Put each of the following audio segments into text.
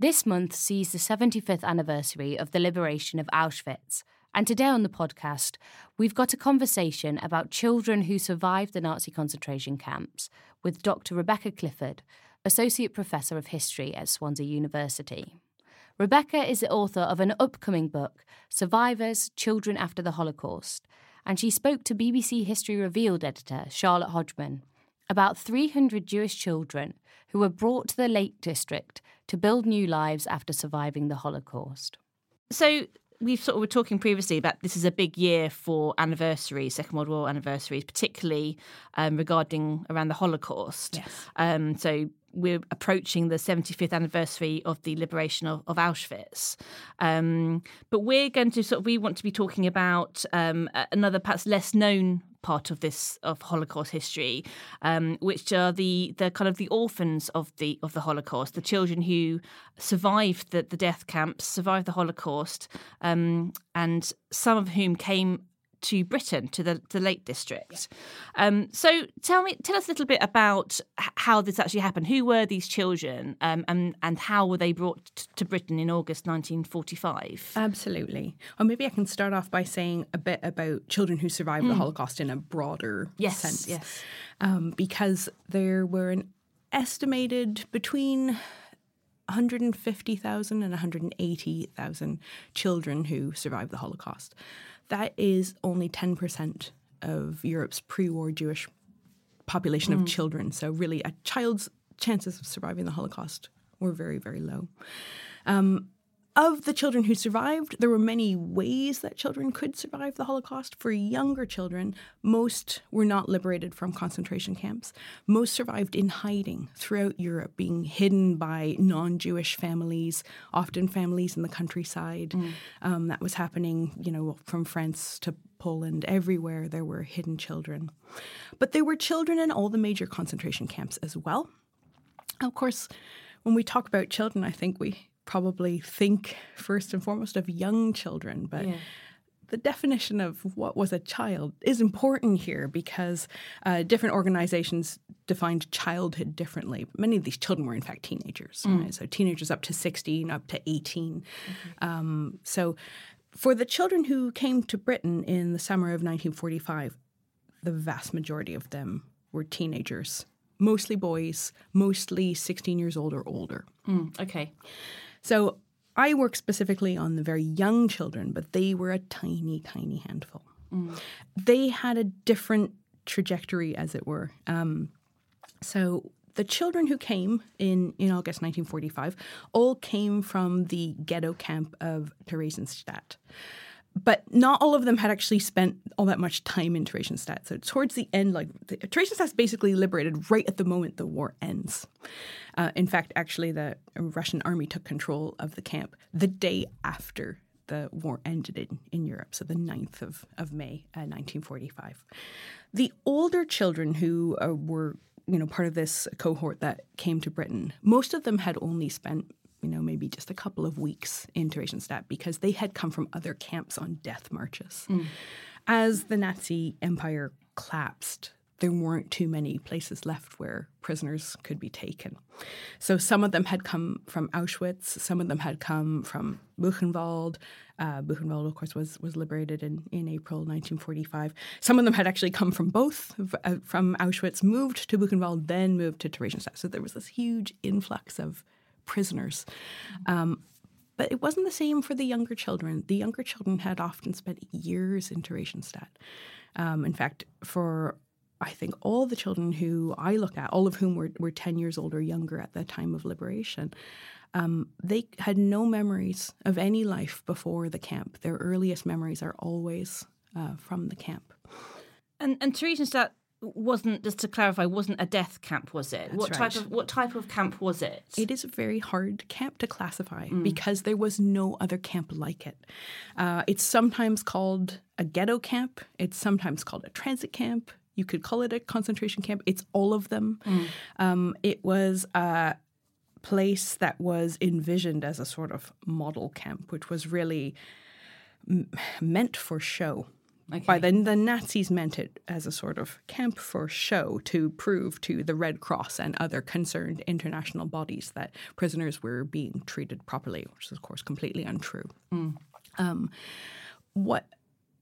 This month sees the 75th anniversary of the liberation of Auschwitz. And today on the podcast, we've got a conversation about children who survived the Nazi concentration camps with Dr. Rebecca Clifford, Associate Professor of History at Swansea University. Rebecca is the author of an upcoming book, Survivors Children After the Holocaust, and she spoke to BBC History Revealed editor Charlotte Hodgman about 300 Jewish children who were brought to the Lake District to build new lives after surviving the Holocaust. So we've sort of were talking previously about this is a big year for anniversaries, Second World War anniversaries, particularly um, regarding around the Holocaust. Yes. Um, so we're approaching the 75th anniversary of the liberation of, of Auschwitz. Um, but we're going to sort of, we want to be talking about um, another perhaps less known part of this of Holocaust history, um, which are the the kind of the orphans of the of the Holocaust, the children who survived the, the death camps, survived the Holocaust, um, and some of whom came to Britain, to the, the Lake District. Um, so tell me, tell us a little bit about how this actually happened. Who were these children, um, and and how were they brought to Britain in August 1945? Absolutely. Or maybe I can start off by saying a bit about children who survived the Holocaust in a broader Yes, sense. yes. Um, because there were an estimated between 150,000 and 180,000 children who survived the Holocaust. That is only 10% of Europe's pre war Jewish population of children. So, really, a child's chances of surviving the Holocaust were very, very low. Um, of the children who survived, there were many ways that children could survive the Holocaust. For younger children, most were not liberated from concentration camps. Most survived in hiding throughout Europe, being hidden by non Jewish families, often families in the countryside. Um, that was happening, you know, from France to Poland, everywhere there were hidden children. But there were children in all the major concentration camps as well. Of course, when we talk about children, I think we probably think first and foremost of young children, but the definition of what was a child is important here because uh, different organizations defined childhood differently. Many of these children were, in fact, teenagers. right? So, teenagers up to 16, up to 18. Um, so, for the children who came to Britain in the summer of 1945, the vast majority of them were teenagers, mostly boys, mostly 16 years old or older. Okay. So I work specifically on the very young children, but they were a tiny, tiny handful. They had a different trajectory, as it were. Um, so the children who came in, in August 1945 all came from the ghetto camp of Theresienstadt. But not all of them had actually spent all that much time in Theresienstadt. So towards the end, like Theresienstadt's basically liberated right at the moment the war ends. Uh, in fact, actually, the Russian army took control of the camp the day after the war ended in, in Europe, so the 9th of, of May, uh, 1945. The older children who uh, were you know part of this cohort that came to Britain, most of them had only spent you know, maybe just a couple of weeks in Theresienstadt because they had come from other camps on death marches. Mm. As the Nazi Empire collapsed, there weren't too many places left where prisoners could be taken. So some of them had come from Auschwitz, some of them had come from Buchenwald. Uh, Buchenwald, of course, was was liberated in, in April 1945. Some of them had actually come from both, uh, from Auschwitz, moved to Buchenwald, then moved to Theresienstadt. So there was this huge influx of prisoners. Um, but it wasn't the same for the younger children. The younger children had often spent years in Theresienstadt. Um, in fact, for I think all the children who I look at, all of whom were, were 10 years old or younger at the time of liberation, um, they had no memories of any life before the camp. Their earliest memories are always uh, from the camp. And, and Theresienstadt wasn't just to clarify wasn't a death camp was it? That's what right. type of what type of camp was it? It is a very hard camp to classify mm. because there was no other camp like it. Uh, it's sometimes called a ghetto camp. It's sometimes called a transit camp. You could call it a concentration camp. It's all of them. Mm. um, it was a place that was envisioned as a sort of model camp which was really m- meant for show Okay. By then, the Nazis meant it as a sort of camp for show to prove to the Red Cross and other concerned international bodies that prisoners were being treated properly, which is, of course, completely untrue. Mm. Um, what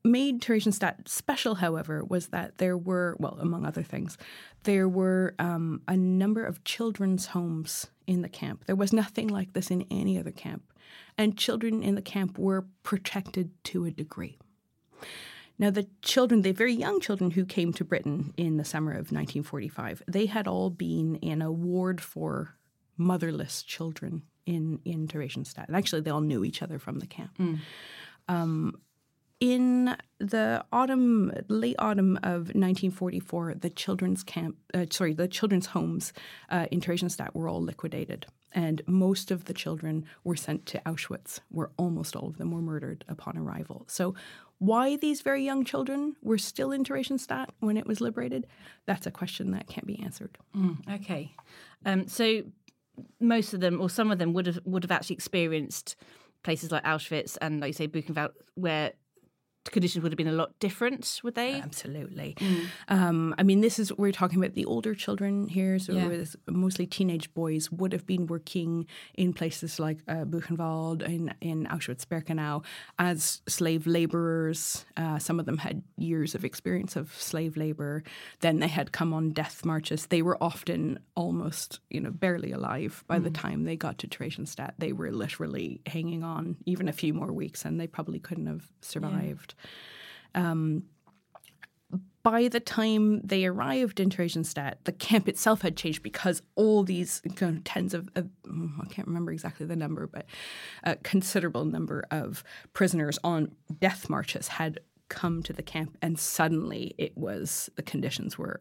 made Theresienstadt special, however, was that there were, well, among other things, there were um, a number of children's homes in the camp. There was nothing like this in any other camp. And children in the camp were protected to a degree. Now, the children, the very young children who came to Britain in the summer of 1945, they had all been in a ward for motherless children in, in Theresienstadt. And actually, they all knew each other from the camp. Mm. Um, in the autumn, late autumn of 1944, the children's camp, uh, sorry, the children's homes uh, in Theresienstadt were all liquidated, and most of the children were sent to Auschwitz, where almost all of them were murdered upon arrival. So why these very young children were still in Theresienstadt when it was liberated, that's a question that can't be answered. Mm, okay. Um, so most of them, or some of them, would have would have actually experienced places like Auschwitz and, like you say, Buchenwald, where conditions would have been a lot different, would they? Absolutely. Mm. Um, I mean, this is we're talking about the older children here, so yeah. mostly teenage boys would have been working in places like uh, Buchenwald in in Auschwitz-Birkenau as slave laborers. Uh, some of them had years of experience of slave labor. Then they had come on death marches. They were often almost, you know, barely alive by mm. the time they got to Theresienstadt. They were literally hanging on even a few more weeks, and they probably couldn't have survived. Yeah. Um, by the time they arrived in Theresienstadt, the camp itself had changed because all these you know, tens of, of, I can't remember exactly the number, but a considerable number of prisoners on death marches had come to the camp, and suddenly it was the conditions were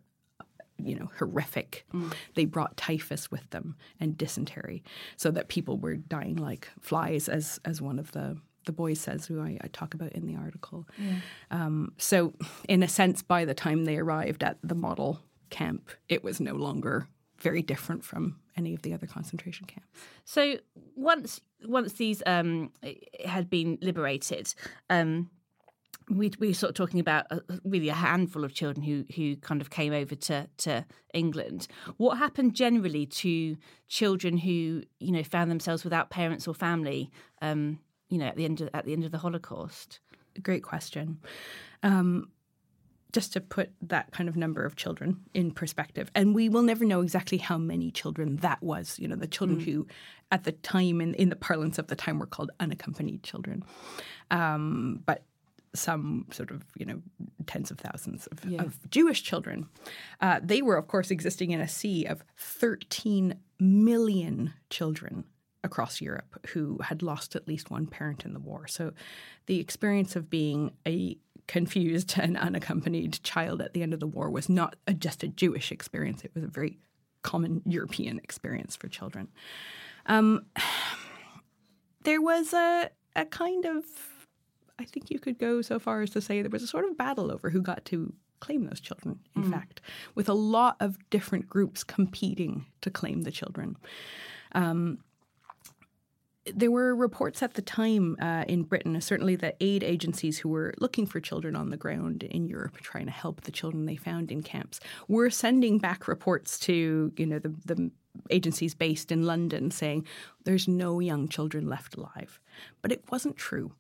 you know horrific mm. they brought typhus with them and dysentery so that people were dying like flies as as one of the the boy says, who I, I talk about in the article. Yeah. Um, so, in a sense, by the time they arrived at the model camp, it was no longer very different from any of the other concentration camps. So once once these um, had been liberated, um, we we were sort of talking about a, really a handful of children who who kind of came over to to England. What happened generally to children who you know found themselves without parents or family? Um, you know, at the end of, at the end of the Holocaust? Great question. Um, just to put that kind of number of children in perspective, and we will never know exactly how many children that was. You know, the children mm. who, at the time, in, in the parlance of the time, were called unaccompanied children. Um, but some sort of you know tens of thousands of, yeah. of Jewish children. Uh, they were, of course, existing in a sea of 13 million children across Europe who had lost at least one parent in the war. So the experience of being a confused and unaccompanied child at the end of the war was not a, just a Jewish experience, it was a very common European experience for children. Um, there was a, a kind of, I think you could go so far as to say there was a sort of battle over who got to claim those children, in mm. fact, with a lot of different groups competing to claim the children. Um, there were reports at the time uh, in Britain, certainly that aid agencies who were looking for children on the ground in Europe, trying to help the children they found in camps, were sending back reports to you know the, the agencies based in London saying there's no young children left alive, but it wasn't true.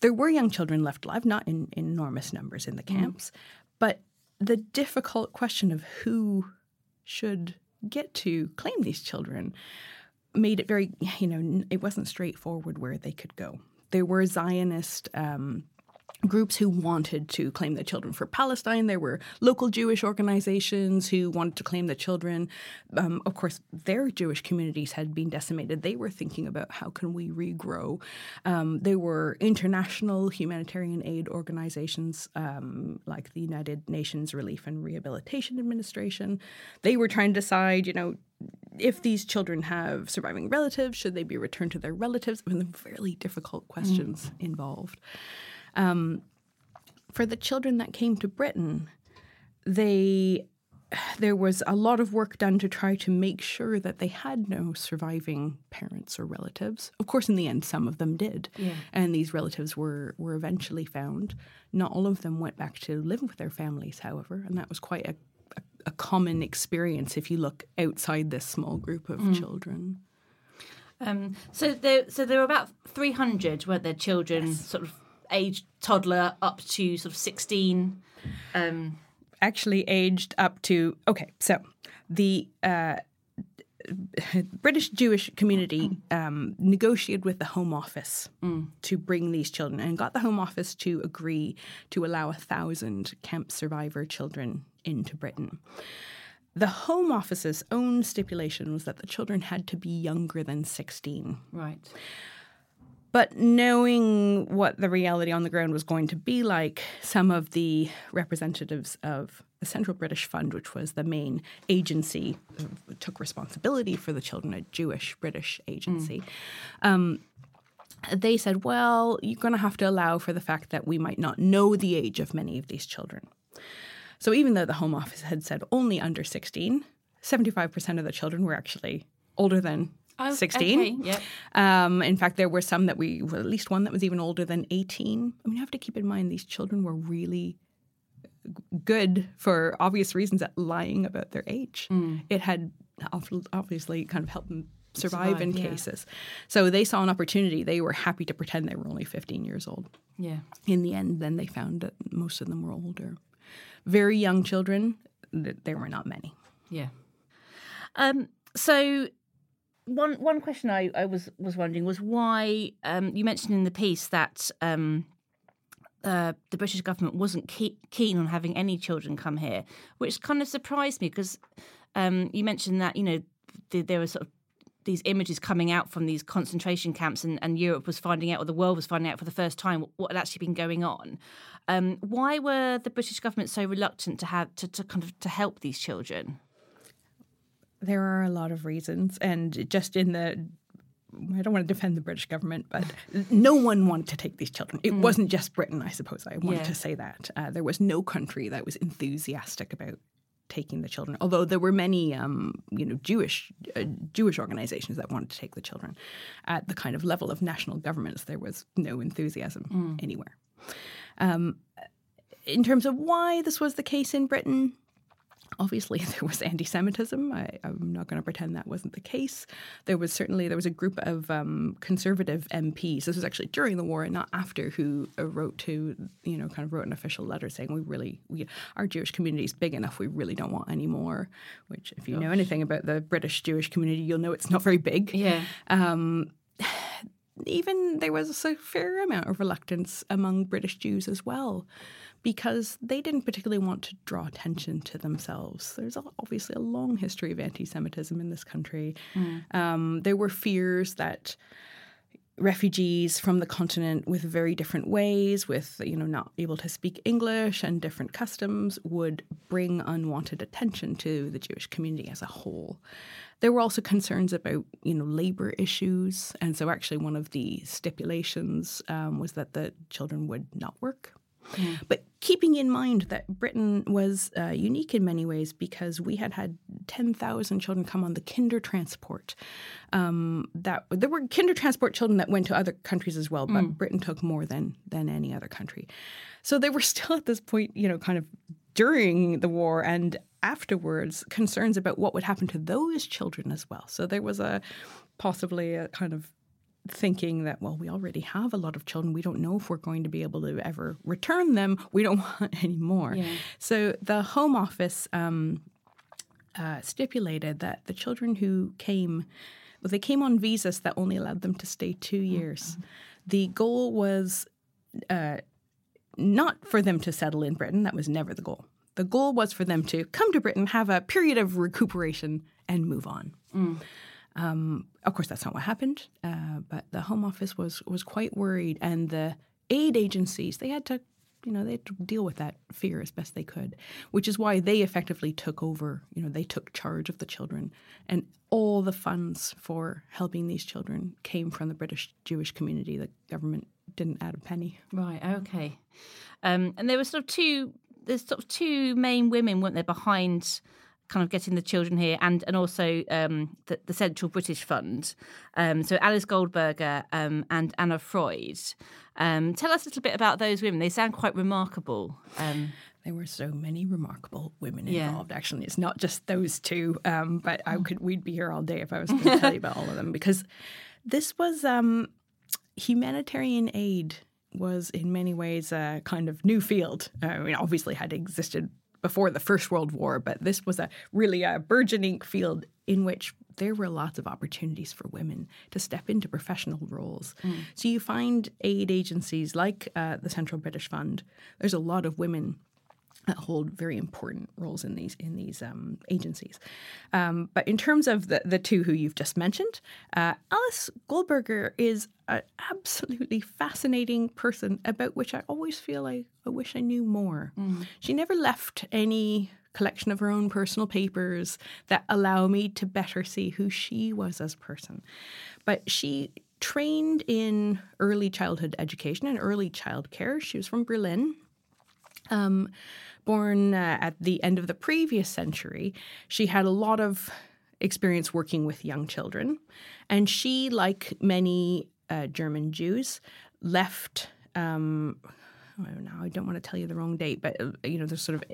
There were young children left alive, not in, in enormous numbers in the mm. camps, mm. but the difficult question of who should get to claim these children made it very, you know, it wasn't straightforward where they could go. There were Zionist um, groups who wanted to claim the children for Palestine. There were local Jewish organizations who wanted to claim the children. Um, of course, their Jewish communities had been decimated. They were thinking about how can we regrow. Um, there were international humanitarian aid organizations um, like the United Nations Relief and Rehabilitation Administration. They were trying to decide, you know, if these children have surviving relatives, should they be returned to their relatives? I mean, fairly difficult questions mm. involved. Um, for the children that came to Britain, they there was a lot of work done to try to make sure that they had no surviving parents or relatives. Of course, in the end, some of them did, yeah. and these relatives were were eventually found. Not all of them went back to live with their families, however, and that was quite a a, a common experience if you look outside this small group of mm. children. Um, so there, so there were about three hundred, weren't there? Children, yes. sort of age toddler up to sort of 16 um, actually aged up to okay so the uh, British Jewish community um, negotiated with the Home Office mm. to bring these children and got the Home Office to agree to allow a thousand camp survivor children into Britain. The Home Office's own stipulation was that the children had to be younger than 16. Right. But knowing what the reality on the ground was going to be like, some of the representatives of the Central British Fund, which was the main agency, uh, took responsibility for the children, a Jewish British agency. Mm. Um, they said, well, you're going to have to allow for the fact that we might not know the age of many of these children. So even though the Home Office had said only under 16, 75% of the children were actually older than Oh, 16. Okay, yeah. Um, in fact, there were some that we, well, at least one that was even older than 18. I mean, you have to keep in mind these children were really good for obvious reasons at lying about their age. Mm. It had obviously kind of helped them survive, survive in yeah. cases. So they saw an opportunity. They were happy to pretend they were only 15 years old. Yeah. In the end, then they found that most of them were older. Very young children, there were not many. Yeah. Um, so one one question I, I was was wondering was why um, you mentioned in the piece that um, uh, the British government wasn't ke- keen on having any children come here, which kind of surprised me because um, you mentioned that you know th- there were sort of these images coming out from these concentration camps, and, and, Europe was finding out, or the world was finding out for the first time what had actually been going on. Um, why were the British government so reluctant to have to, to kind of to help these children? There are a lot of reasons, and just in the I don't want to defend the British government, but no one wanted to take these children. It mm. wasn't just Britain, I suppose. I wanted yeah. to say that uh, there was no country that was enthusiastic about taking the children. Although there were many, um, you know, Jewish uh, Jewish organizations that wanted to take the children. At the kind of level of national governments, there was no enthusiasm mm. anywhere. Um, in terms of why this was the case in Britain, Obviously, there was anti-Semitism. I, am not going to pretend that wasn't the case. There was certainly there was a group of um, conservative MPs. This was actually during the war and not after, who uh, wrote to you know kind of wrote an official letter saying we really we our Jewish community is big enough. We really don't want any more. Which, if you Gosh. know anything about the British Jewish community, you'll know it's not very big. Yeah. Um, even there was a fair amount of reluctance among British Jews as well, because they didn't particularly want to draw attention to themselves. There's obviously a long history of anti Semitism in this country. Mm. Um, there were fears that refugees from the continent with very different ways, with you know not able to speak English and different customs, would bring unwanted attention to the Jewish community as a whole. There were also concerns about you know labor issues, and so actually one of the stipulations um, was that the children would not work Mm. But keeping in mind that Britain was uh, unique in many ways because we had had 10,000 children come on the Kindertransport. Um, that there were kinder transport children that went to other countries as well, but mm. Britain took more than than any other country. So they were still at this point, you know, kind of during the war and afterwards concerns about what would happen to those children as well. So there was a possibly a kind of thinking that, well, we already have a lot of children. We don't know if we're going to be able to ever return them. We don't want any more. Yeah. So the Home Office um, uh, stipulated that the children who came, well, they came on visas that only allowed them to stay two years. Mm-hmm. The goal was uh, not for them to settle in Britain. That was never the goal. The goal was for them to come to Britain, have a period of recuperation, and move on. Mm. Um, of course, that's not what happened, uh, but the Home Office was was quite worried, and the aid agencies they had to, you know, they had to deal with that fear as best they could, which is why they effectively took over. You know, they took charge of the children, and all the funds for helping these children came from the British Jewish community. The government didn't add a penny. Right. Okay. Um, and there were sort of two. There's sort of two main women, weren't there, behind kind of getting the children here and and also um, the, the, Central British Fund. Um, so Alice Goldberger um, and Anna Freud. Um, tell us a little bit about those women. They sound quite remarkable. Um, there were so many remarkable women involved. Yeah. Actually, it's not just those two, um, but I oh. could we'd be here all day if I was going to tell you about all of them because this was humanitarian aid was in many ways a kind of new field. I mean, obviously had existed before the First World War, but this was a really a burgeoning field in which there were lots of opportunities for women to step into professional roles. Mm. So you find aid agencies like uh, the Central British Fund. There's a lot of women that hold very important roles in these in these um, agencies. Um, but in terms of the the two who you've just mentioned, uh, Alice Goldberger is an absolutely fascinating person about which I always feel like I wish I knew more. Mm. She never left any collection of her own personal papers that allow me to better see who she was as a person. But she trained in early childhood education and early childcare. She was from Berlin. Um, born uh, at the end of the previous century, she had a lot of experience working with young children. And she, like many uh, German Jews, left. Um, I don't want to tell you the wrong date, but uh, you know, there's sort of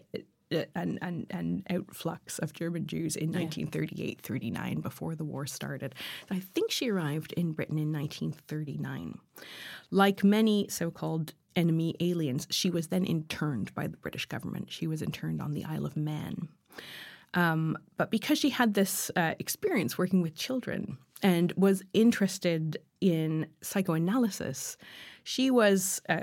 uh, an, an, an outflux of German Jews in 1938 39 before the war started. I think she arrived in Britain in 1939. Like many so called enemy aliens. She was then interned by the British government. She was interned on the Isle of Man. Um, but because she had this uh, experience working with children and was interested in psychoanalysis, she was uh,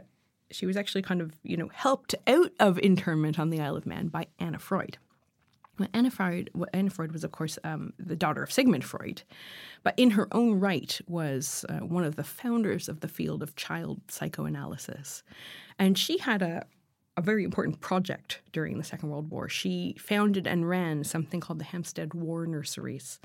she was actually kind of you know helped out of internment on the Isle of Man by Anna Freud. Anna Freud, Anna Freud was, of course, um, the daughter of Sigmund Freud, but in her own right was uh, one of the founders of the field of child psychoanalysis. And she had a, a very important project during the Second World War. She founded and ran something called the Hampstead War Nurseries.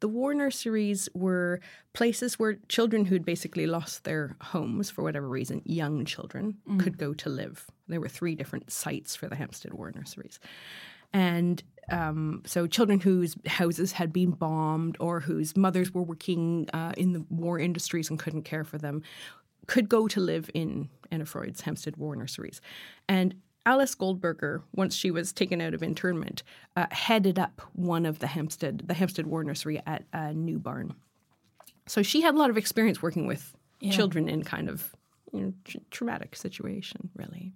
The war nurseries were places where children who'd basically lost their homes for whatever reason, young children, mm. could go to live. There were three different sites for the Hampstead War Nurseries. And um, so children whose houses had been bombed or whose mothers were working uh, in the war industries and couldn't care for them could go to live in Anna Freud's Hampstead War Nurseries. And Alice Goldberger, once she was taken out of internment, uh, headed up one of the Hampstead, the Hampstead War Nursery at uh, New Barn. So she had a lot of experience working with yeah. children in kind of you know, traumatic situation, really.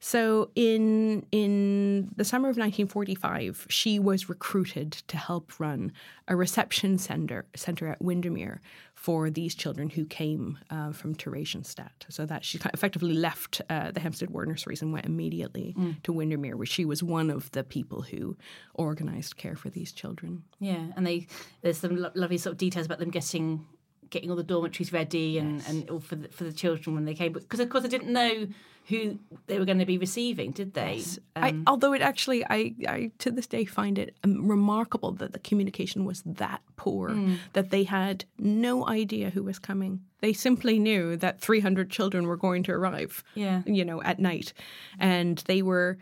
So in in the summer of 1945, she was recruited to help run a reception center center at Windermere for these children who came uh, from Theresienstadt. So that she effectively left uh, the Hampstead War Nurseries and went immediately Mm. to Windermere, where she was one of the people who organised care for these children. Yeah, and they there's some lo- lovely sort of details about them getting getting all the dormitories ready and and all for the, for the children when they came. Because of course they didn't know who they were going to be receiving, did they? I, Um, although it actually, I, I to this day find it um, remarkable that the communication was that poor Mm. that they had no idea who was coming. They simply knew that 300 children were going to arrive. Yeah. you know, at night, and they were.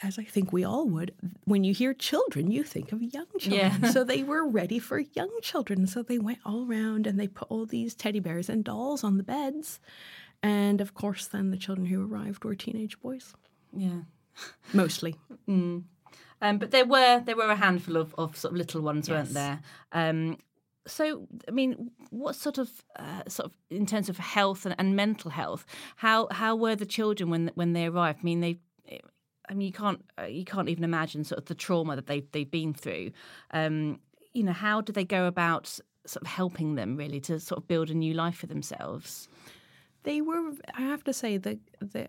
As I think we all would, when you hear children, you think of young children. Yeah. so they were ready for young children. So they went all around and they put all these teddy bears and dolls on the beds. And of course, then the children who arrived were teenage boys, yeah. mostly. Um, but there were there were a handful of, of sort of little ones, weren't there? Um, so, I mean, what sort of uh, sort of in terms of health and, and mental health, how how were the children when when they arrived? I mean, they. I mean, you can't uh, you can't even imagine sort of the trauma that they they've been through. Um, you know, how do they go about sort of helping them really to sort of build a new life for themselves? They were, I have to say, the the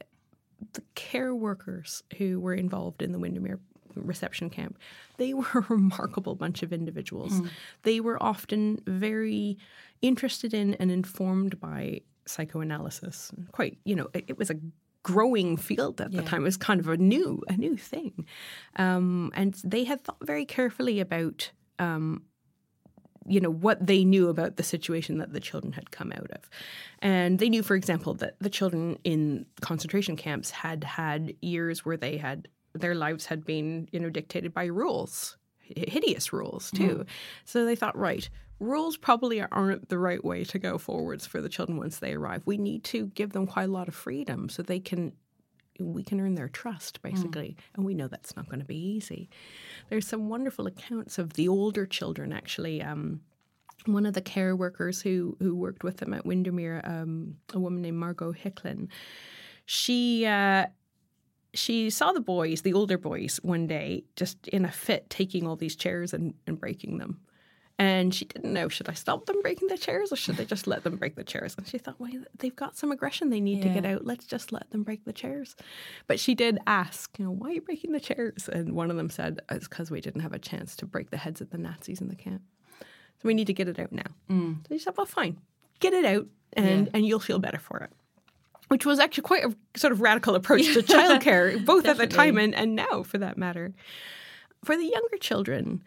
the care workers who were involved in the Windermere reception camp, they were a remarkable bunch of individuals. They were often very interested in and informed by psychoanalysis. Quite, you know, it, it was a growing field at the time. It was kind of a new a new thing, um, and they had thought very carefully about um, you know what they knew about the situation that the children had come out of. And they knew for example that the children in concentration camps had had years where they had their lives had been you know dictated by rules hideous rules too. So they thought right rules probably aren't the right way to go forwards for the children once they arrive. We need to give them quite a lot of freedom so they can we can earn their trust basically. And we know that's not going to be easy. There's some wonderful accounts of the older children actually. Um, one of the care workers who who worked with them at Windermere, um, a woman named Margot Hicklin, she uh, she saw the boys, the older boys, one day just in a fit, taking all these chairs and, and breaking them. And she didn't know should I stop them breaking the chairs or should I just let them break the chairs? And she thought, well, they've got some aggression they need to get out. Let's just let them break the chairs. But she did ask, you know, why are you breaking the chairs? And one of them said, it's because we didn't have a chance to break the heads of the Nazis in the camp. So we need to get it out now. Mm. So she said, well, fine, get it out and, Yeah. and you'll feel better for it. Which was actually quite a sort of radical approach to childcare, both at the time and, and now for that matter. For the younger children,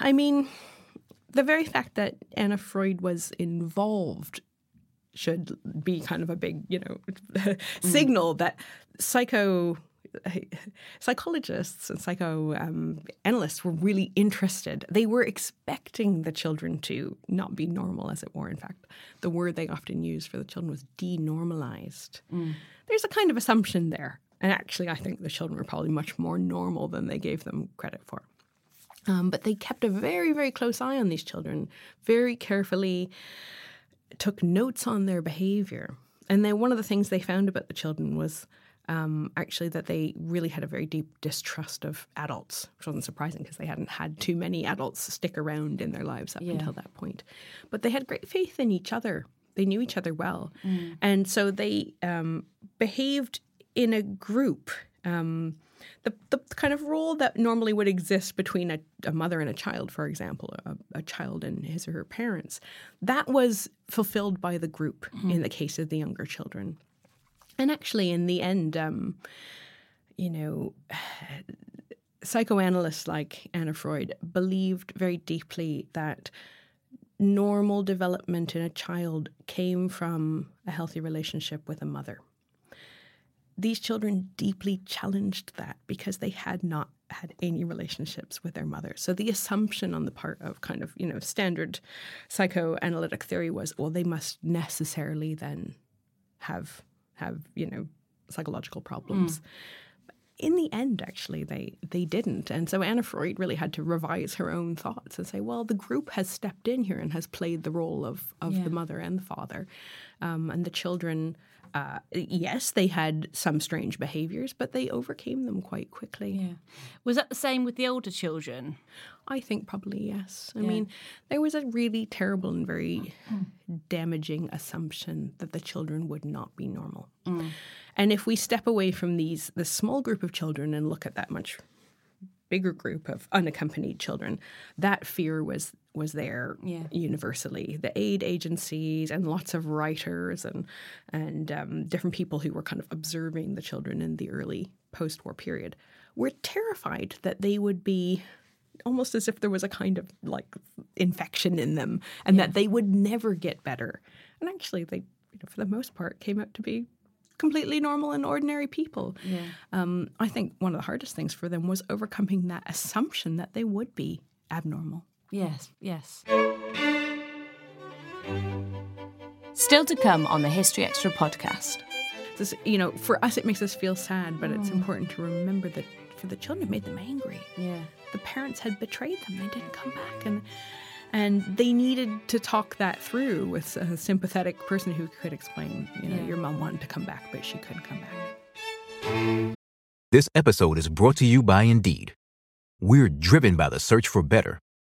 I mean, the very fact that Anna Freud was involved should be kind of a big, you know, mm. signal that psycho psychologists and psychoanalysts um, were really interested. They were expecting the children to not be normal, as it were. In fact, the word they often used for the children was denormalized. Mm. There's a kind of assumption there. And actually, I think the children were probably much more normal than they gave them credit for. Um, but they kept a very, very close eye on these children, very carefully took notes on their behavior. And then one of the things they found about the children was um, actually that they really had a very deep distrust of adults, which wasn't surprising because they hadn't had too many adults stick around in their lives up until that point. But they had great faith in each other. They knew each other well. And so they um, behaved in a group. Um, the, the kind of role that normally would exist between a, a mother and a child, for example, a, a child and his or her parents, that was fulfilled by the group in the case of the younger children. And actually, in the end, um, you know, psychoanalysts like Anna Freud believed very deeply that normal development in a child came from a healthy relationship with a mother. These children deeply challenged that because they had not had any relationships with their mother. So the assumption on the part of kind of, you know, standard psychoanalytic theory was, well, they must necessarily then have have, you know, psychological problems in the end, actually, they they didn't, and so Anna Freud really had to revise her own thoughts and say, well, the group has stepped in here and has played the role of of Yeah. the mother and the father, um, and the children uh, yes, they had some strange behaviors, but they overcame them quite quickly. Yeah. Was that the same with the older children? I think probably yes. I mean, there was a really terrible and very damaging assumption that the children would not be normal. And if we step away from these the small group of children and look at that much bigger group of unaccompanied children, that fear was was there Yeah. universally. The aid agencies and lots of writers and and um, different people who were kind of observing the children in the early post-war period were terrified that they would be almost as if there was a kind of like infection in them and that they would never get better. And actually, they, you know, for the most part, came out to be completely normal and ordinary people. Um, I think one of the hardest things for them was overcoming that assumption that they would be abnormal. Yes, yes. Still to come on the History Extra podcast. This, you know, for us, it makes us feel sad, but it's mm. important to remember that for the children, it made them angry. Yeah. the parents had betrayed them. They didn't come back, and and they needed to talk that through with a sympathetic person who could explain. You know, Yeah. your mom wanted to come back, but she couldn't come back. This episode is brought to you by Indeed. We're driven by the search for better,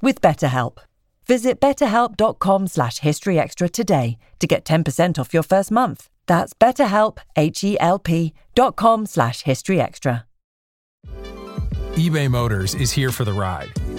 with BetterHelp. Visit betterhelp.com slash historyextra today to get 10% off your first month. That's betterhelp, H-E-L-P dot com slash historyextra. eBay Motors is here for the ride.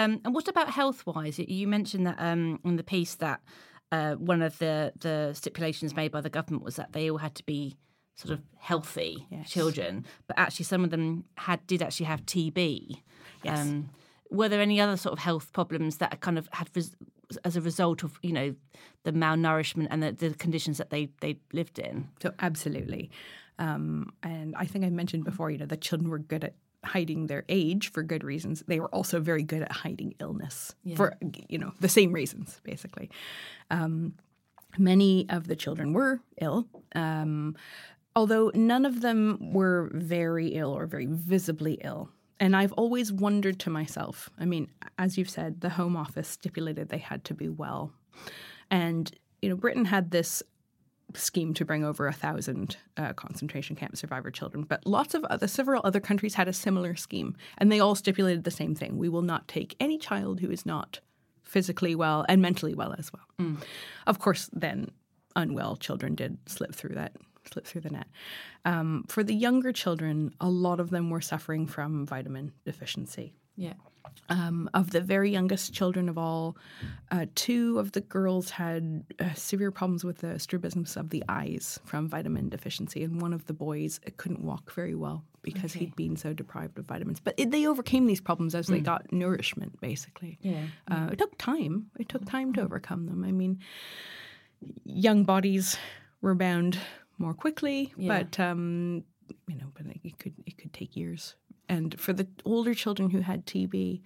Um, and what about health wise? You mentioned that um, in the piece that uh, one of the, the stipulations made by the government was that they all had to be sort of healthy children, but actually some of them had did actually have TB. Yes. Um, were there any other sort of health problems that kind of had res- as a result of you know the malnourishment and the, the conditions that they they lived in? So absolutely, um, and I think I mentioned before. You know, the children were good at hiding their age for good reasons. They were also very good at hiding illness for you know the same reasons, basically. Um, many of the children were ill. Um, although none of them were very ill or very visibly ill. And I've always wondered to myself I mean, as you've said, the Home Office stipulated they had to be well. And, you know, Britain had this scheme to bring over a thousand uh, concentration camp survivor children, but lots of other, several other countries had a similar scheme. And they all stipulated the same thing we will not take any child who is not physically well and mentally well as well. Of course, then unwell children did slip through that slip through the net. Um, for the younger children, a lot of them were suffering from vitamin deficiency. Yeah. Um, of the very youngest children of all, uh, two of the girls had uh, severe problems with the strabismus of the eyes from vitamin deficiency, and one of the boys couldn't walk very well because he'd been so deprived of vitamins. But it, they overcame these problems as they got nourishment, basically. Yeah. Uh, it took time. It took time to overcome them. I mean, young bodies rebound more quickly, Yeah. but um, you know, but it could it could take years. And for the older children who had TB,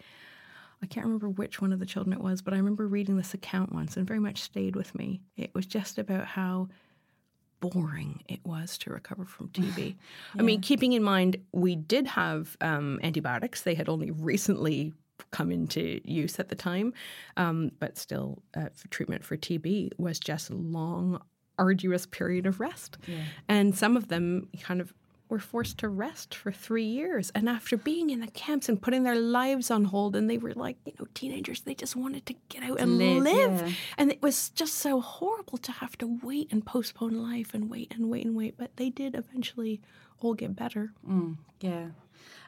I can't remember which one of the children it was, but I remember reading this account once and very much stayed with me. It was just about how boring it was to recover from TB. I mean, keeping in mind we did have um, antibiotics; they had only recently come into use at the time, um, but still, uh, for treatment for TB was just a long, arduous period of rest, and some of them kind of were forced to rest for three years. And after being in the camps and putting their lives on hold, and they were like, you know, teenagers, they just wanted to get out and live, live. yeah. And it was just so horrible to have to wait and postpone life and wait and wait and wait. But they did eventually all get better. Yeah.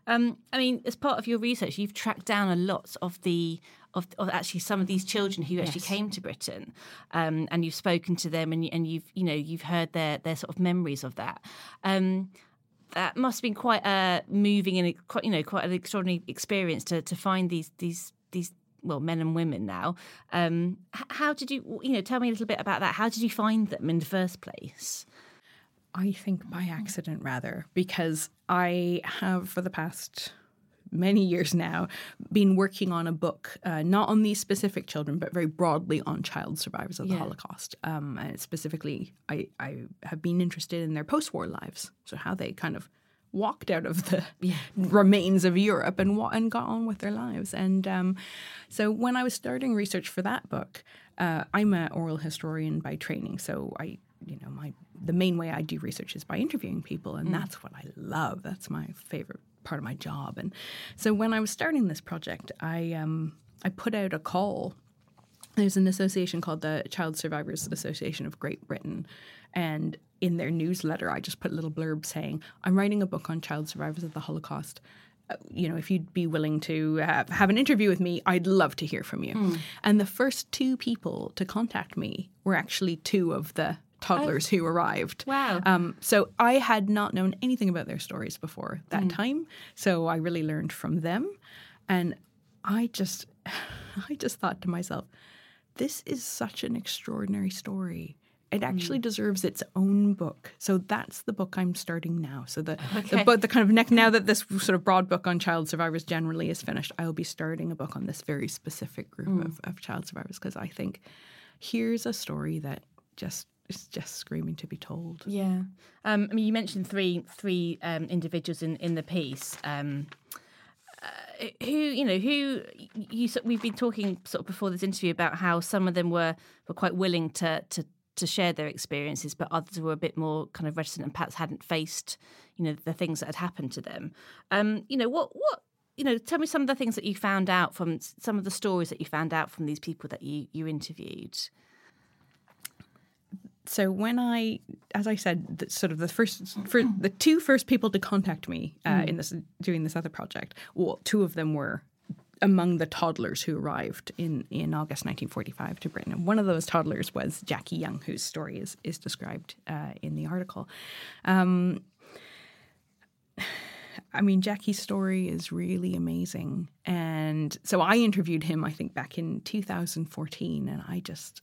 Um, I mean, as part of your research, you've tracked down a lot of the of, of actually some of these children who actually came to Britain, um, and you've spoken to them, and, and you've you know you've heard their their sort of memories of that. Um, that must have been quite a moving and quite you know quite an extraordinary experience to to find these these these well men and women now. Um, how did you you know tell me a little bit about that? How did you find them in the first place? I think by accident, rather, because I have for the past many years now been working on a book, uh, not on these specific children, but very broadly on child survivors of the Holocaust. Um, and specifically, I, I have been interested in their post war lives, so how they kind of walked out of the remains of Europe and wa- and got on with their lives. And um, so when I was starting research for that book, uh, I'm an oral historian by training, so I you know my the main way I do research is by interviewing people, and that's what I love. That's my favorite part of my job. And so when I was starting this project, I um, I put out a call there's an association called the Child Survivors Association of Great Britain. And in their newsletter, I just put a little blurb saying, I'm writing a book on child survivors of the Holocaust. Uh, you know, if you'd be willing to uh, have an interview with me, I'd love to hear from you. And the first two people to contact me were actually two of the toddlers oh. who arrived. Wow. Um, so I had not known anything about their stories before that mm. time. So I really learned from them. And I just I just thought to myself, this is such an extraordinary story. It mm. actually deserves its own book. So that's the book I'm starting now. So the the book, the kind of next now that this sort of broad book on child survivors generally is finished, I will be starting a book on this very specific group mm. of, of child survivors because I think here's a story that just is just screaming to be told. Yeah, um, I mean, you mentioned three three um, individuals in in the piece. Um, uh, who you know who you we've been talking sort of before this interview about how some of them were were quite willing to to to share their experiences, but others were a bit more kind of reticent and perhaps hadn't faced you know the things that had happened to them. Um, you know what what you know tell me some of the things that you found out from some of the stories that you found out from these people that you you interviewed. So when I, as I said, the, sort of the first, for the two first people to contact me uh, in this doing this other project, well, two of them were among the toddlers who arrived in in August 1945 to Britain. And one of those toddlers was Jackie Young, whose story is is described uh, in the article. Um, I mean, Jackie's story is really amazing. And so I interviewed him, I think, back in 2014. And I just,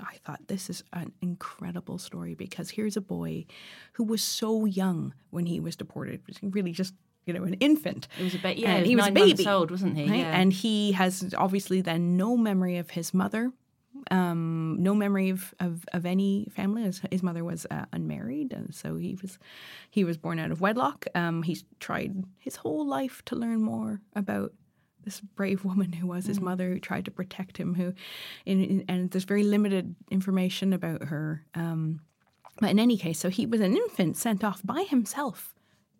I, thought this is an incredible story because here's a boy who was so young when he was deported, really just, you know, an infant. It was a ba- yeah, And he he was was a nine months baby. old, wasn't he? right? Yeah. And he has obviously then no memory of his mother, um, no memory of, of, of any family. His, his mother was uh, unmarried, and so he was he was born out of wedlock. Um, he's tried his whole life to learn more about this brave woman who was his mother, who tried to protect him. Who, in, in, and there's very limited information about her. Um, but in any case, so he was an infant sent off by himself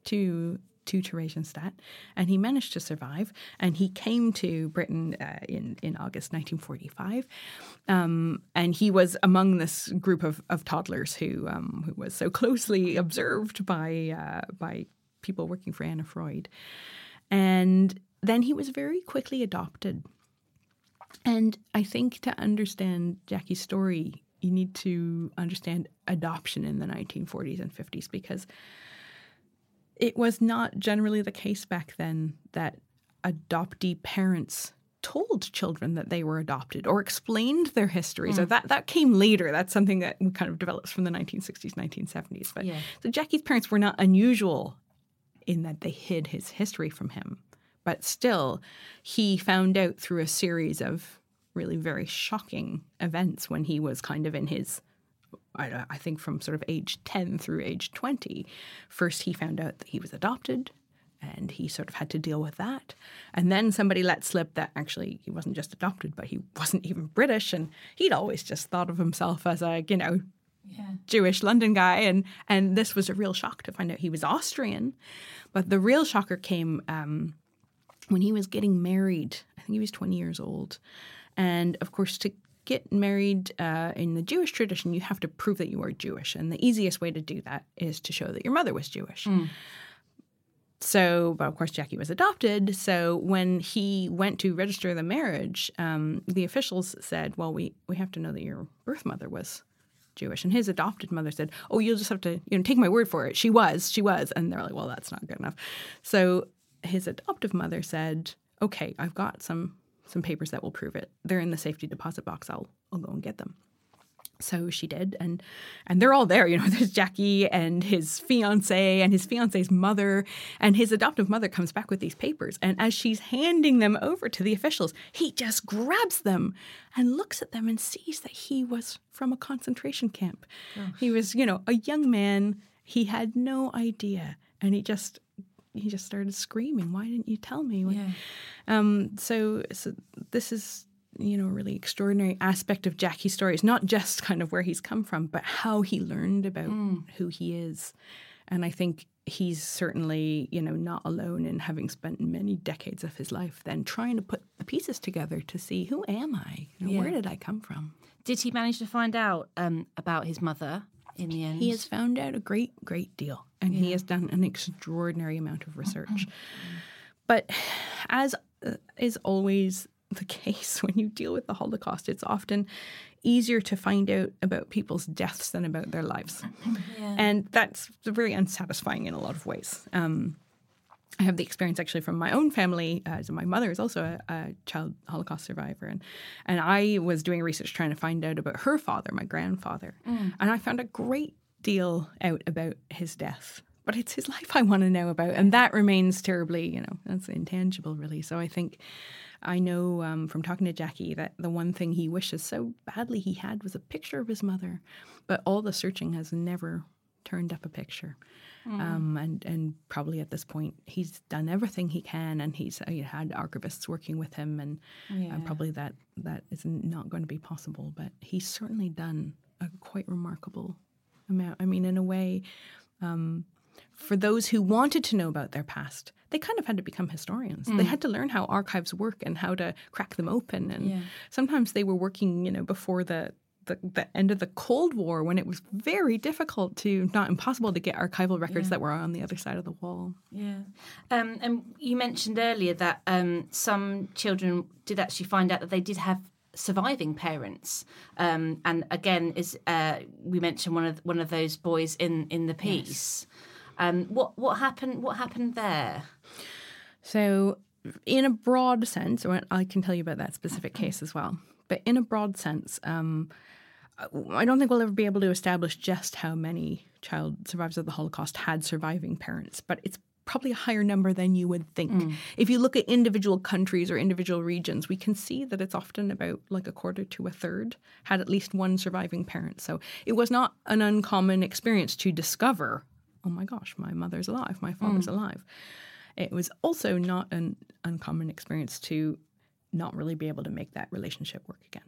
to to Theresienstadt, and he managed to survive. And he came to Britain uh, in in August 1945, um, and he was among this group of, of toddlers who um, who was so closely observed by uh, by people working for Anna Freud, and then he was very quickly adopted. And I think to understand Jackie's story, you need to understand adoption in the 1940s and 50s because it was not generally the case back then that adoptee parents told children that they were adopted or explained their histories. Mm. Or that that came later. That's something that kind of develops from the 1960s, 1970s. But yeah. so Jackie's parents were not unusual in that they hid his history from him. But still, he found out through a series of really very shocking events when he was kind of in his I, I, think from sort of age 10 through age 20. First, he found out that he was adopted and he sort of had to deal with that. And then somebody let slip that actually he wasn't just adopted, but he wasn't even British. And he'd always just thought of himself as a, you know, yeah. Jewish London guy. And, and this was a real shock to find out he was Austrian. But the real shocker came um, when he was getting married. I think he was 20 years old. And of course, to get married uh, in the Jewish tradition, you have to prove that you are Jewish. And the easiest way to do that is to show that your mother was Jewish. Mm. So, but of course, Jackie was adopted. So when he went to register the marriage, um, the officials said, "Well, we we have to know that your birth mother was Jewish." And his adopted mother said, "Oh, you'll just have to you know take my word for it. She was, she was." And they're like, "Well, that's not good enough." So his adoptive mother said, "Okay, I've got some some papers that will prove it. They're in the safety deposit box. I'll I'll go and get them. So she did, and and they're all there. You know, there's Jackie and his fiance and his fiance's mother, and his adoptive mother comes back with these papers. And as she's handing them over to the officials, he just grabs them and looks at them and sees that he was from a concentration camp. Gosh. He was, you know, a young man. He had no idea, and he just he just started screaming, "Why didn't you tell me?" Yeah. Um, so, so this is you know a really extraordinary aspect of Jackie's story. It's not just kind of where he's come from, but how he learned about mm. who he is. And I think he's certainly you know not alone in having spent many decades of his life then trying to put the pieces together to see who am I? You know, yeah. Where did I come from? Did he manage to find out um, about his mother in the end? He has found out a great, great deal, and yeah. he has done an extraordinary amount of research. but as uh, is always the case when you deal with the Holocaust, it's often easier to find out about people's deaths than about their lives. Yeah. And that's very unsatisfying in a lot of ways. Um, I have the experience actually from my own family. Uh, so my mother is also a, a, child Holocaust survivor, and and I was doing research trying to find out about her father, my grandfather, mm. and I found a great deal out about his death. But it's his life I want to know about, and that remains terribly, you know, that's intangible, really. So I think I know um, from talking to Jackie that the one thing he wishes so badly he had was a picture of his mother, but all the searching has never turned up a picture. Mm. Um, and and probably at this point he's done everything he can, and he's uh, had archivists working with him, and, yeah. and probably that that is not going to be possible. But he's certainly done a quite remarkable amount. I mean, in a way, um, for those who wanted to know about their past, they kind of had to become historians. Mm. They had to learn how archives work and how to crack them open. And yeah. sometimes they were working, you know, before the the, the end of the Cold War when it was very difficult to, not impossible to get archival records yeah. that were on the other side of the wall. Yeah. Um, and you mentioned earlier that um, some children did actually find out that they did have surviving parents. Um, and again, is uh, we mentioned one of one of those boys in in the piece. Yes. Um, what what happened? What happened there? So, in a broad sense, I can tell you about that specific case as well. But in a broad sense, um, I don't think we'll ever be able to establish just how many child survivors of the Holocaust had surviving parents, but it's probably a higher number than you would think. Mm. If you look at individual countries or individual regions, we can see that it's often about like a quarter to a third had at least one surviving parent. So it was not an uncommon experience to discover, oh my gosh, my mother's alive, my father's mm. alive. It was also not an uncommon experience to not really be able to make that relationship work again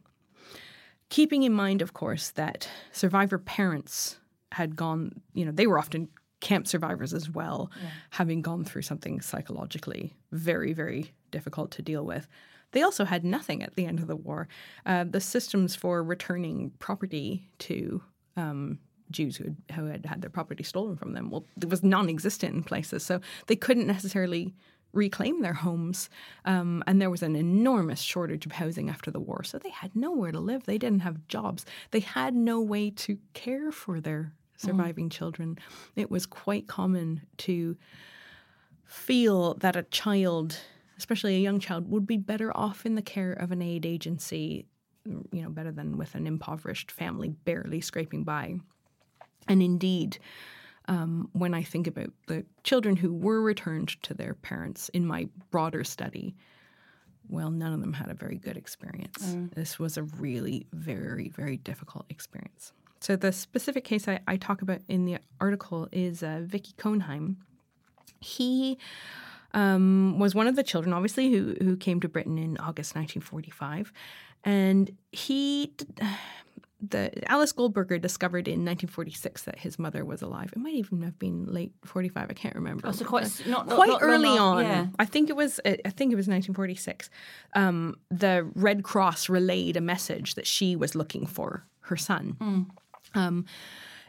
keeping in mind, of course, that survivor parents had gone, you know, they were often camp survivors as well, yeah. having gone through something psychologically very, very difficult to deal with. They also had nothing at the end of the war. Uh, the systems for returning property to um, Jews who had, who had had their property stolen from them, well, it was non existent in places. So they couldn't necessarily reclaim their homes. Um, and there was an enormous shortage of housing after the war. So they had nowhere to live. They didn't have jobs. They had no way to care for their surviving mm. children. It was quite common to feel that a child, especially a young child, would be better off in the care of an aid agency, you know, better than with an impoverished family barely scraping by. And indeed, um, when I think about the children who were returned to their parents in my broader study, well, none of them had a very good experience. Mm. This was a really very, very difficult experience. So, the specific case I, I talk about in the article is uh, Vicky Cohnheim. He um, was one of the children, obviously, who, who came to Britain in August 1945. And he the Alice Goldberger discovered in 1946 that his mother was alive. It might even have been late 45. I can't remember. Oh, so quite not, not quite not early on. Yeah. I think it was. I think it was 1946. Um, the Red Cross relayed a message that she was looking for her son. Mm. Um,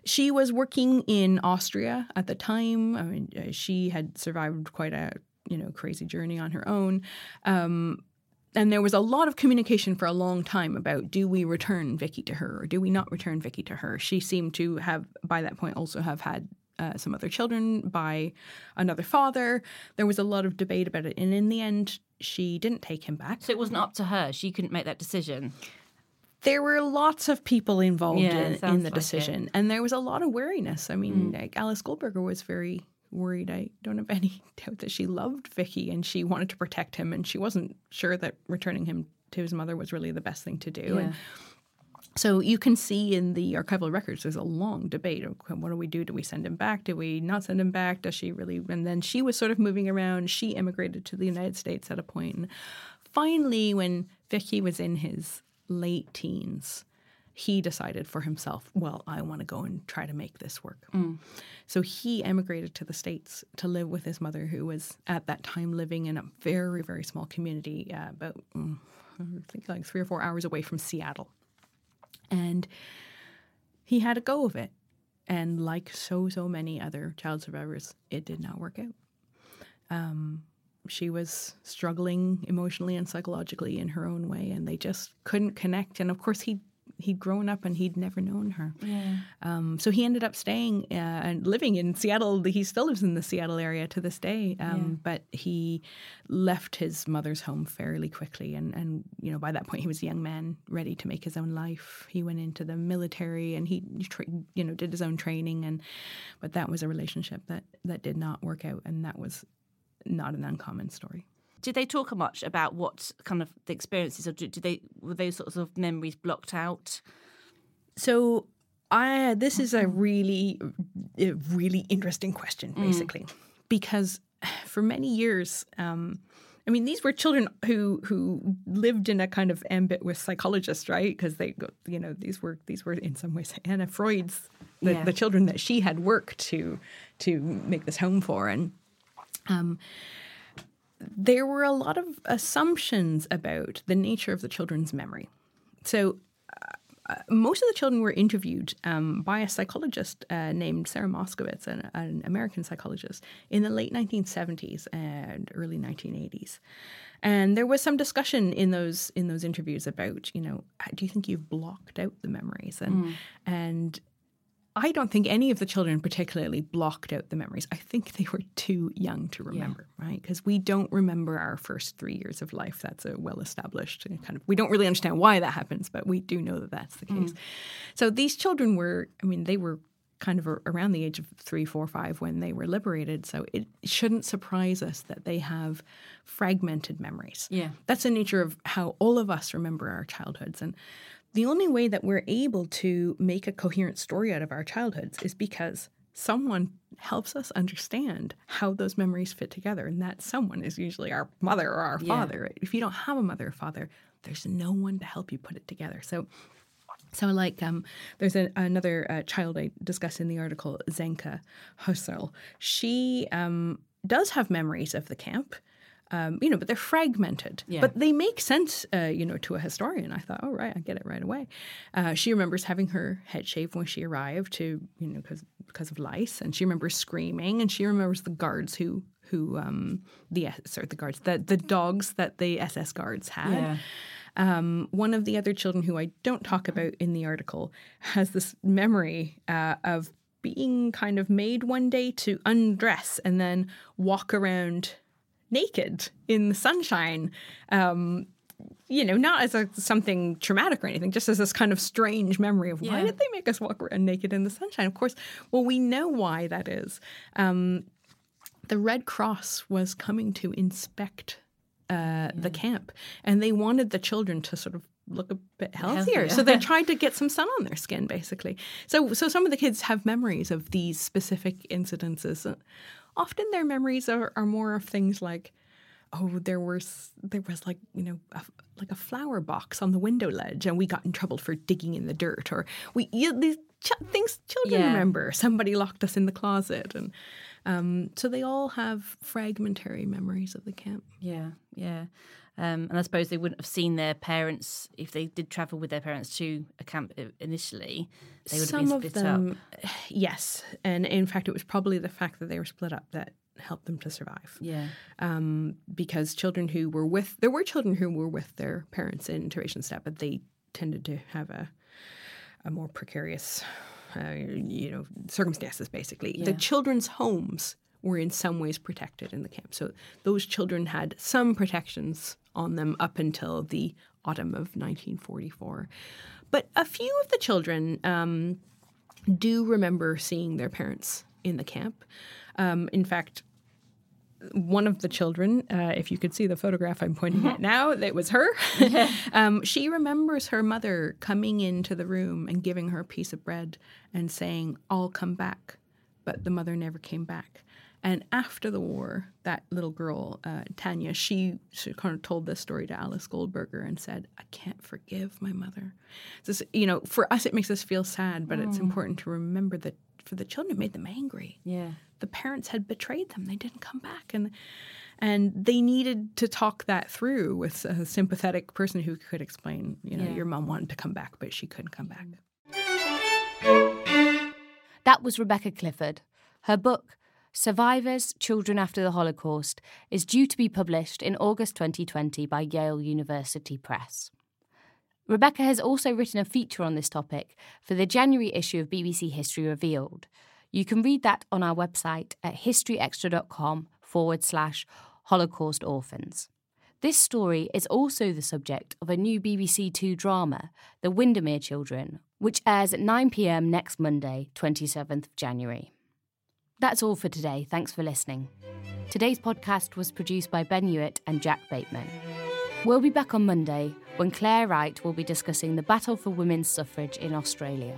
she was working in Austria at the time. I mean, uh, she had survived quite a you know crazy journey on her own. Um, and there was a lot of communication for a long time about do we return Vicky to her or do we not return Vicky to her. She seemed to have by that point also have had uh, some other children by another father. There was a lot of debate about it, and in the end, she didn't take him back. So it wasn't up to her. She couldn't make that decision. There were lots of people involved yeah, in, in, the like decision, it. and there was a lot of wariness. I mean, mm. like Alice Goldberger was very worried. I don't have any doubt that she loved Vicky and she wanted to protect him, and she wasn't sure that returning him to his mother was really the best thing to do. Yeah. And so you can see in the archival records, there's a long debate. Of, what do we do? Do we send him back? Do we not send him back? Does she really? And then she was sort of moving around. She immigrated to the United States at a point. And finally, when Vicky was in his late teens, he decided for himself, well, I want to go and try to make this work. Mm. So he emigrated to the States to live with his mother, who was at that time living in a very, very small community, uh, about, mm, I think, like three or four hours away from Seattle. And he had a go of it. And like so, so many other child survivors, it did not work out. Um, she was struggling emotionally and psychologically in her own way, and they just couldn't connect. And of course, he he'd grown up and he'd never known her. Yeah. Um, so he ended up staying uh, and living in Seattle. He still lives in the Seattle area to this day. Um, yeah. But he left his mother's home fairly quickly, and and you know by that point he was a young man ready to make his own life. He went into the military and he tra- you know did his own training, and but that was a relationship that that did not work out, and that was not an uncommon story. Did they talk much about what kind of the experiences, or did they were those sorts of memories blocked out? So, I this is a really, a really interesting question, mm. basically, mm. because for many years. Um, I mean, these were children who who lived in a kind of ambit with psychologists, right? Because they, you know, these were these were in some ways Anna Freud's the, yeah. the children that she had worked to to make this home for, and um, there were a lot of assumptions about the nature of the children's memory. So, uh, most of the children were interviewed um, by a psychologist uh, named Sarah Moskovitz, an, an, American psychologist, in the late 1970s and early 1980s. And there was some discussion in those in those interviews about, you know, do you think you've blocked out the memories? And mm. and I don't think any of the children particularly blocked out the memories. I think they were too young to remember, yeah. right? Because we don't remember our first three years of life. That's a well established kind of, we don't really understand why that happens, but we do know that that's the case. Mm. So these children were, I mean, they were kind of around the age of three, four, five when they were liberated. So it shouldn't surprise us that they have fragmented memories. Yeah. That's the nature of how all of us remember our childhoods. And the only way that we're able to make a coherent story out of our childhoods is because someone helps us understand how those memories fit together. And that someone is usually our mother or our yeah. father. Right? If you don't have a mother or father, there's no one to help you put it together. So, so like um, there's a, another uh, child I discuss in the article, Zenka Husserl. She um, does have memories of the camp um, you know, but they're fragmented. Yeah. But they make sense, uh, you know, to a historian. I thought, oh, right, I get it right away. Uh, she remembers having her head shaved when she arrived to, you know, because because of lice, and she remembers screaming, and she remembers the guards who who um, the sorry the guards the the dogs that the SS guards had. Yeah. Um, one of the other children who I don't talk about in the article has this memory uh, of being kind of made one day to undress and then walk around naked in the sunshine. Um, you know, not as a, something traumatic or anything, just as this kind of strange memory of why Yeah. did they make us walk around naked in the sunshine? Of course, well, we know why that is. Um, the Red Cross was coming to inspect uh, the camp, and they wanted the children to sort of look a bit healthier. Healthier. So they tried to get some sun on their skin, basically. So, so some of the kids have memories of these specific incidences. Often their memories are, are more of things like, oh, there was there was like you know a, like a flower box on the window ledge, and we got in trouble for digging in the dirt, or we you, these ch- things children Yeah. remember. Somebody locked us in the closet, and um, so they all have fragmentary memories of the camp. Yeah, yeah. Um, and I suppose they wouldn't have seen their parents if they did travel with their parents to a camp initially. They would Some have of been split them, up. yes, and in fact, it was probably the fact that they were split up that helped them to survive. Yeah, um, because children who were with there were children who were with their parents in intervention step, but they tended to have a a more precarious, uh, you know, circumstances. Basically, the children's homes were in some ways protected in the camp, so those children had some protections on them up until the autumn of 1944. But a few of the children um, do remember seeing their parents in the camp. Um, in fact, one of the children, uh, if you could see the photograph I'm pointing at now, that was her. um, she remembers her mother coming into the room and giving her a piece of bread and saying, I'll come back. But the mother never came back. And after the war, that little girl, uh, Tanya, she, she kind of told this story to Alice Goldberger and said, I can't forgive my mother. This, you know, for us, it makes us feel sad, but it's important to remember that for the children, it made them angry yeah. The parents had betrayed them. They didn't come back, and and they needed to talk that through with a sympathetic person who could explain. You know, Yeah. your mom wanted to come back, but she couldn't come back. That was Rebecca Clifford. Her book, Survivors Children After the Holocaust, is due to be published in August 2020 by Yale University Press. Rebecca has also written a feature on this topic for the January issue of BBC History Revealed. You can read that on our website at historyextra.com forward slash Holocaust Orphans. This story is also the subject of a new BBC Two drama, The Windermere Children, which airs at 9pm next Monday, 27th of January. That's all for today. Thanks for listening. Today's podcast was produced by Ben Hewitt and Jack Bateman. We'll be back on Monday when Claire Wright will be discussing the battle for women's suffrage in Australia.